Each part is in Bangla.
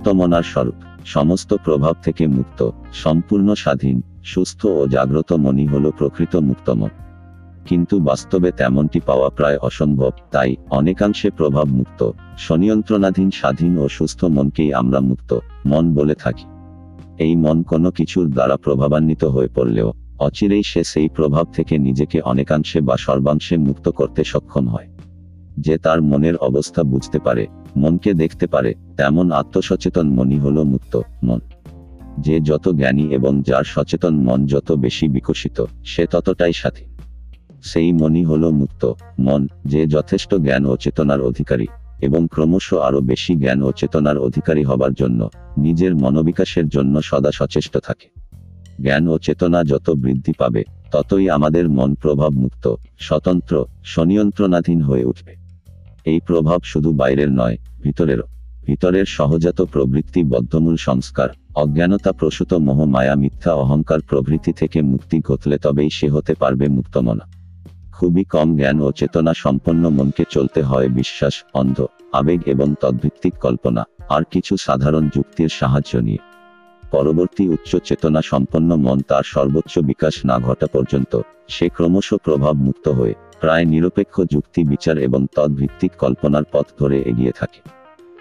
মুক্তমনার স্বরূপ, সমস্ত প্রভাব থেকে মুক্ত, সম্পূর্ণ স্বাধীন, সুস্থ ও জাগ্রত মনই হল প্রকৃত মুক্তমন কিন্তু বাস্তবে তেমনটি পাওয়া প্রায় অসম্ভব, তাই অনেকাংশে প্রভাব মুক্ত, স্বনিয়ন্ত্রণাধীন স্বাধীন ও সুস্থ মনকেই আমরা মুক্ত, মন বলে থাকি। এই মন কোনো কিছুর দ্বারা প্রভাবান্বিত হয়ে পড়লেও, অচিরেই সে সেই প্রভাব থেকে নিজেকে অনেকাংশে বা সর্বাংশে মুক্ত করতে সক্ষম হয়। যে তার মনের অবস্থা বুঝতে পারে মনকে দেখতে পারে, তেমন আত্মসচেতন মনই হল মুক্ত মন। যে যত জ্ঞানী এবং যার সচেতন মন যত বেশি বিকশিত, সে ততটাই স্বাধীন। সেই মনই হল মুক্ত মন, যে যথেষ্ট জ্ঞান ও চেতনার অধিকারী এবং ক্রমশ আরও বেশি জ্ঞান ও চেতনার অধিকারী হবার জন্য নিজের মনোবিকাশের জন্য সদা সচেষ্ট থাকে। জ্ঞান ও চেতনা যত বৃদ্ধি পাবে, ততই আমাদের মন প্রভাব মুক্ত স্বতন্ত্র, স্বনিয়ন্ত্রণাধীন হয়ে উঠবে। এই প্রভাব শুধু বাইরের নয়, ভিতরেরও। ভিতরের সহজাত প্রবৃত্তি বদ্ধমূল সংস্কার, অজ্ঞানতা প্রসূত মোহ, মায়া, মিথ্যা, অহংকার প্রভৃতি থেকে মুক্তি ঘটলে তবেই সে হতে পারবে মুক্তমনা। খুবই কম জ্ঞান ও চেতনা সম্পন্ন মনকে চলতে হয় বিশ্বাস, অন্ধ, আবেগ এবং তদ্ভিত্তিক কল্পনা, আর কিছু সাধারণ যুক্তির সাহায্য নিয়ে। পরবর্তী উচ্চ চেতনা সম্পন্ন মন তার সর্বোচ্চ বিকাশ না ঘটা পর্যন্ত, সে ক্রমশ প্রভাব মুক্ত হয়ে প্রায় নিরপেক্ষ যুক্তি, বিচার এবং তদ্ভিত্তিক কল্পনার পথ ধরে এগিয়ে থাকে।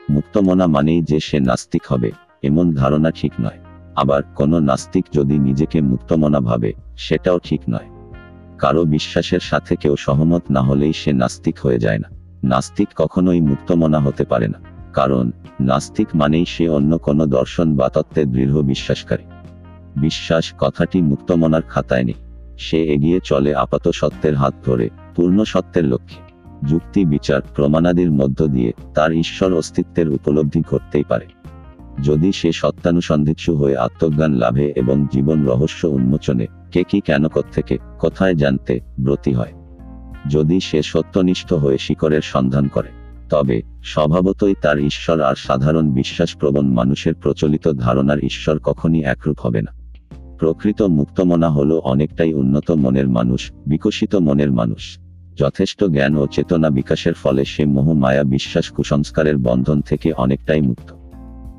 মুক্তমনা মানেই যে সে নাস্তিক হবে, এমন ধারণা ঠিক নয়। আবার কোনো নাস্তিক যদি নিজেকে মুক্তমনা ভাবে, সেটাও ঠিক নয়। কারও বিশ্বাসের সাথে কেউ সহমত না হলেই সে নাস্তিক হয়ে যায় না। নাস্তিক কখনোই মুক্তমনা হতে পারে না। কারণ, নাস্তিক মানেই সে অন্য কোনো দর্শন বা তত্ত্বে দৃঢ় বিশ্বাসকারী। বিশ্বাস কথাটি মুক্তমনার খাতায় নেই। সে এগিয়ে চলে আপাত সত্যের হাত ধরে, পূর্ণ সত্যের লক্ষ্যে। যুক্তি, বিচার, প্রমাণাদির মধ্য দিয়ে তার ঈশ্বর অস্তিত্বের উপলব্ধি করতেই পারে। যদি সে সত্যানুসন্ধিৎসু হয়ে আত্মজ্ঞান লাভে এবং জীবন রহস্য উন্মোচনে, কে কি কেন থেকে কোথায় জানতে ব্রতী হয়? যদি সে সত্যনিষ্ঠ হয়ে শিকরের সন্ধান করে, তবে স্বভাবতই তার ঈশ্বর আর সাধারণ বিশ্বাসপ্রবণ মানুষের প্রচলিত ধারণার ঈশ্বর কখনই একরূপ হবে না। প্রকৃত মুক্তমনা হলো অনেকটাই উন্নত মনের মানুষ, বিকশিত মনের মানুষ। যথেষ্ট জ্ঞান ও চেতনা বিকাশের ফলে সে মোহ মায়া বিশ্বাস কুসংস্কারের বন্ধন থেকে অনেকটাই মুক্ত।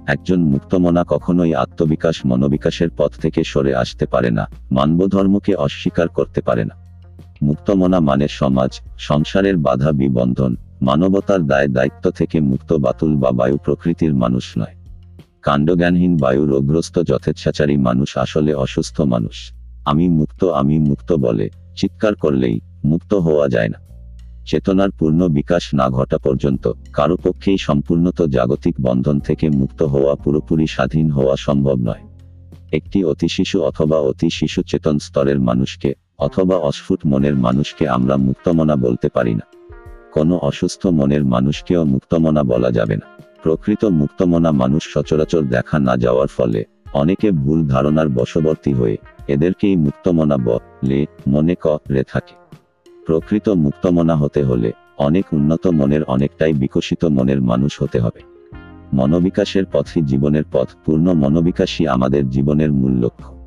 একজন মুক্তমনা কখনোই আত্মবিকাশ, মনোবিকাশের পথ থেকে সরে আসতে পারে না, মানবধর্মকে অস্বীকার করতে পারে না। মুক্তমনা মানে সমাজ, সংসারের বাধা বিবন্ধন, মানবতার দায় দায়িত্ব থেকে মুক্ত বাতুল বা বায়ু প্রকৃতির মানুষ নয়। কাণ্ডজ্ঞানহীন বায়ু রোগগ্রস্ত যথেচ্ছাচারী মানুষ আসলে অসুস্থ মানুষ। আমি মুক্ত আমি মুক্ত বলে চিৎকার করলেই মুক্ত হওয়া যায় না। চেতনার পূর্ণ বিকাশ না ঘটা পর্যন্ত কারও পক্ষেই সম্পূর্ণত জাগতিক বন্ধন থেকে মুক্ত হওয়া পুরোপুরি স্বাধীন হওয়া সম্ভব নয়। একটি অতি শিশু অথবা অতি শিশু চেতন স্তরের মানুষকে অথবা অস্ফুট মনের মানুষকে আমরা মুক্তমনা বলতে পারি না। কোনো অসুস্থ মনের মানুষকেও মুক্তমনা বলা যাবে না। প্রকৃত মুক্তমনা মানুষ সচরাচর দেখা না যাওয়ার ফলে অনেকে ভুল ধারণার বশবর্তী হয়ে এদেরকেই মুক্তমনা বলে মনে করে থাকে। প্রকৃত মুক্তমনা হতে হলে অনেক উন্নত মনের অনেকটাই বিকশিত মনের মানুষ হতে হবে। মনোবিকাশের পথই জীবনের পথ, পূর্ণ মনোবিকাশই আমাদের জীবনের মূল লক্ষ্য।